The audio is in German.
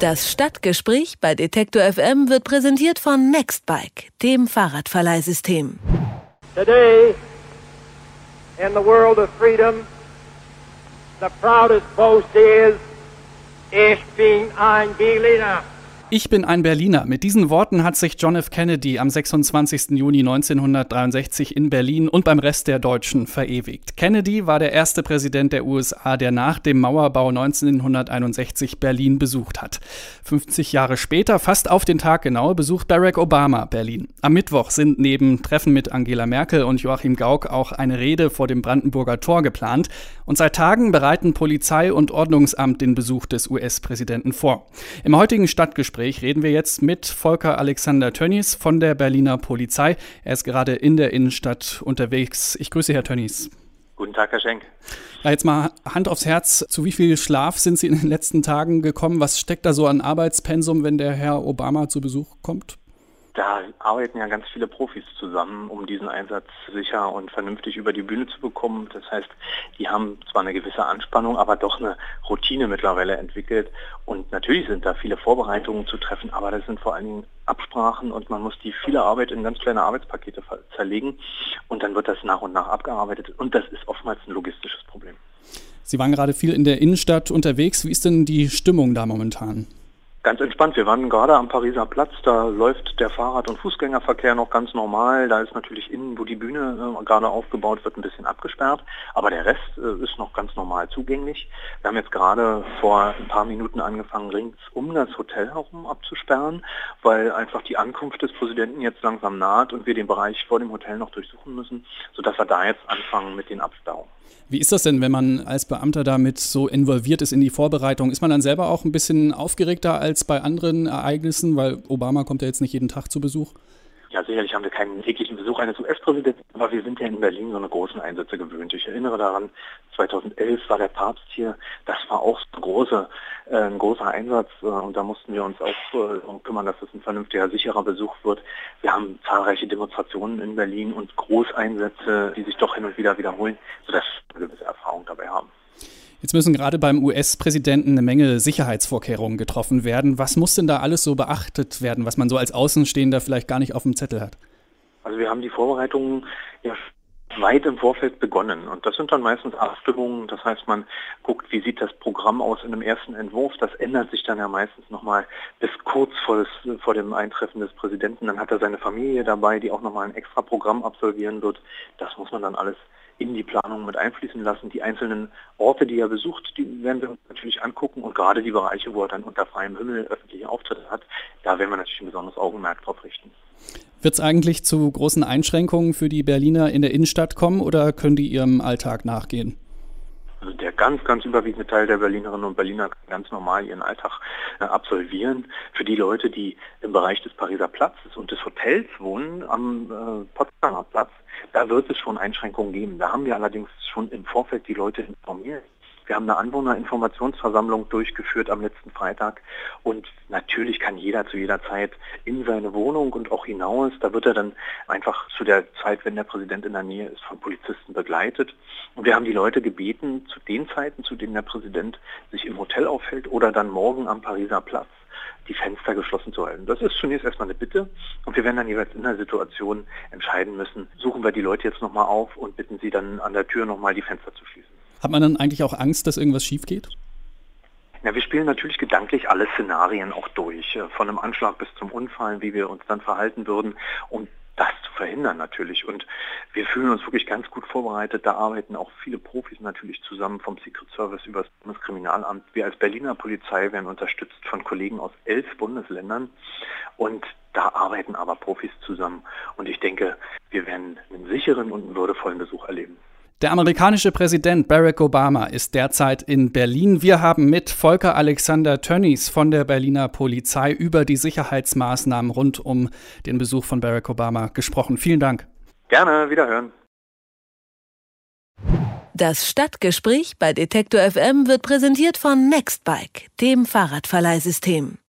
Das Stadtgespräch bei Detektor FM wird präsentiert von Nextbike, dem Fahrradverleihsystem. Today, in the world of freedom, the proudest boast is, ich bin ein Berliner. Ich bin ein Berliner. Mit diesen Worten hat sich John F. Kennedy am 26. Juni 1963 in Berlin und beim Rest der Deutschen verewigt. Kennedy war der erste Präsident der USA, der nach dem Mauerbau 1961 Berlin besucht hat. 50 Jahre später, fast auf den Tag genau, besucht Barack Obama Berlin. Am Mittwoch sind neben Treffen mit Angela Merkel und Joachim Gauck auch eine Rede vor dem Brandenburger Tor geplant. Und seit Tagen bereiten Polizei und Ordnungsamt den Besuch des US-Präsidenten vor. Im heutigen Stadtgespräch Gespräch reden wir jetzt mit Volker Alexander Tönnies von der Berliner Polizei. Er ist gerade in der Innenstadt unterwegs. Ich grüße Herr Tönnies. Guten Tag, Herr Schenk. Ja, jetzt mal Hand aufs Herz. Zu wie viel Schlaf sind Sie in den letzten Tagen gekommen? Was steckt da so an Arbeitspensum, wenn der Herr Obama zu Besuch kommt? Da arbeiten ja ganz viele Profis zusammen, um diesen Einsatz sicher und vernünftig über die Bühne zu bekommen. Das heißt, die haben zwar eine gewisse Anspannung, aber doch eine Routine mittlerweile entwickelt. Und natürlich sind da viele Vorbereitungen zu treffen, aber das sind vor allen Dingen Absprachen und man muss die viele Arbeit in ganz kleine Arbeitspakete zerlegen und dann wird das nach und nach abgearbeitet und das ist oftmals ein logistisches Problem. Sie waren gerade viel in der Innenstadt unterwegs. Wie ist denn die Stimmung da momentan? Ganz entspannt. Wir waren gerade am Pariser Platz. Da läuft der Fahrrad- und Fußgängerverkehr noch ganz normal. Da ist natürlich innen, wo die Bühne äh, gerade aufgebaut wird, ein bisschen abgesperrt. Aber der Rest äh, ist noch ganz normal zugänglich. Wir haben jetzt gerade vor ein paar Minuten angefangen, rings um das Hotel herum abzusperren, weil einfach die Ankunft des Präsidenten jetzt langsam naht und wir den Bereich vor dem Hotel noch durchsuchen müssen, sodass wir da jetzt anfangen mit den Absperrungen. Wie ist das denn, wenn man als Beamter damit so involviert ist in die Vorbereitung? Ist man dann selber auch ein bisschen aufgeregter als bei anderen Ereignissen, weil Obama kommt ja jetzt nicht jeden Tag zu Besuch? Ja, sicherlich haben wir keinen täglichen Besuch eines US-Präsidenten, aber wir sind ja in Berlin so eine großen Einsätze gewöhnt. Ich erinnere daran, 2011 war der Papst hier. Das war auch ein großer, äh, ein großer Einsatz äh, und da mussten wir uns auch äh, kümmern, dass es ein vernünftiger, sicherer Besuch wird. Wir haben zahlreiche Demonstrationen in Berlin und Großeinsätze, die sich doch hin und wieder wiederholen, sodass wir eine gewisse Erfahrung dabei haben. Jetzt müssen gerade beim US-Präsidenten eine Menge Sicherheitsvorkehrungen getroffen werden. Was muss denn da alles so beachtet werden, was man so als Außenstehender vielleicht gar nicht auf dem Zettel hat? Also wir haben die Vorbereitungen ja weit im Vorfeld begonnen. Und das sind dann meistens Abstimmungen. Das heißt, man guckt, wie sieht das Programm aus in einem ersten Entwurf. Das ändert sich dann ja meistens nochmal bis kurz vor, das, vor dem Eintreffen des Präsidenten. Dann hat er seine Familie dabei, die auch nochmal ein extra Programm absolvieren wird. Das muss man dann alles in die Planung mit einfließen lassen. Die einzelnen Orte, die er besucht, die werden wir uns natürlich angucken und gerade die Bereiche, wo er dann unter freiem Himmel öffentliche Auftritte hat, da werden wir natürlich ein besonderes Augenmerk drauf richten. Wird es eigentlich zu großen Einschränkungen für die Berliner in der Innenstadt kommen oder können die ihrem Alltag nachgehen? Also der ganz, ganz überwiegende Teil der Berlinerinnen und Berliner kann ganz normal ihren Alltag äh, absolvieren. Für die Leute, die im Bereich des Pariser Platzes und des Hotels wohnen, am äh, Potsdamer Platz, da wird es schon Einschränkungen geben. Da haben wir allerdings schon im Vorfeld die Leute informiert. Wir haben eine Anwohnerinformationsversammlung durchgeführt am letzten Freitag und natürlich kann jeder zu jeder Zeit in seine Wohnung und auch hinaus, da wird er dann einfach zu der Zeit, wenn der Präsident in der Nähe ist, von Polizisten begleitet. Und wir haben die Leute gebeten, zu den Zeiten, zu denen der Präsident sich im Hotel aufhält oder dann morgen am Pariser Platz, die Fenster geschlossen zu halten. Das ist zunächst erstmal eine Bitte und wir werden dann jeweils in der Situation entscheiden müssen, suchen wir die Leute jetzt nochmal auf und bitten sie dann an der Tür nochmal die Fenster zu schließen. Hat man dann eigentlich auch Angst, dass irgendwas schief geht? Ja, wir spielen natürlich gedanklich alle Szenarien auch durch, äh, von einem Anschlag bis zum Unfall, wie wir uns dann verhalten würden, um das zu verhindern natürlich. Und wir fühlen uns wirklich ganz gut vorbereitet. Da arbeiten auch viele Profis natürlich zusammen, vom Secret Service über das Bundeskriminalamt. Wir als Berliner Polizei werden unterstützt von Kollegen aus elf Bundesländern. Und da arbeiten aber Profis zusammen. Und ich denke, wir werden einen sicheren und einen würdevollen Besuch erleben. Der amerikanische Präsident Barack Obama ist derzeit in Berlin. Wir haben mit Volker Alexander Tönnies von der Berliner Polizei über die Sicherheitsmaßnahmen rund um den Besuch von Barack Obama gesprochen. Vielen Dank. Gerne, wiederhören. Das Stadtgespräch bei Detektor FM wird präsentiert von Nextbike, dem Fahrradverleihsystem.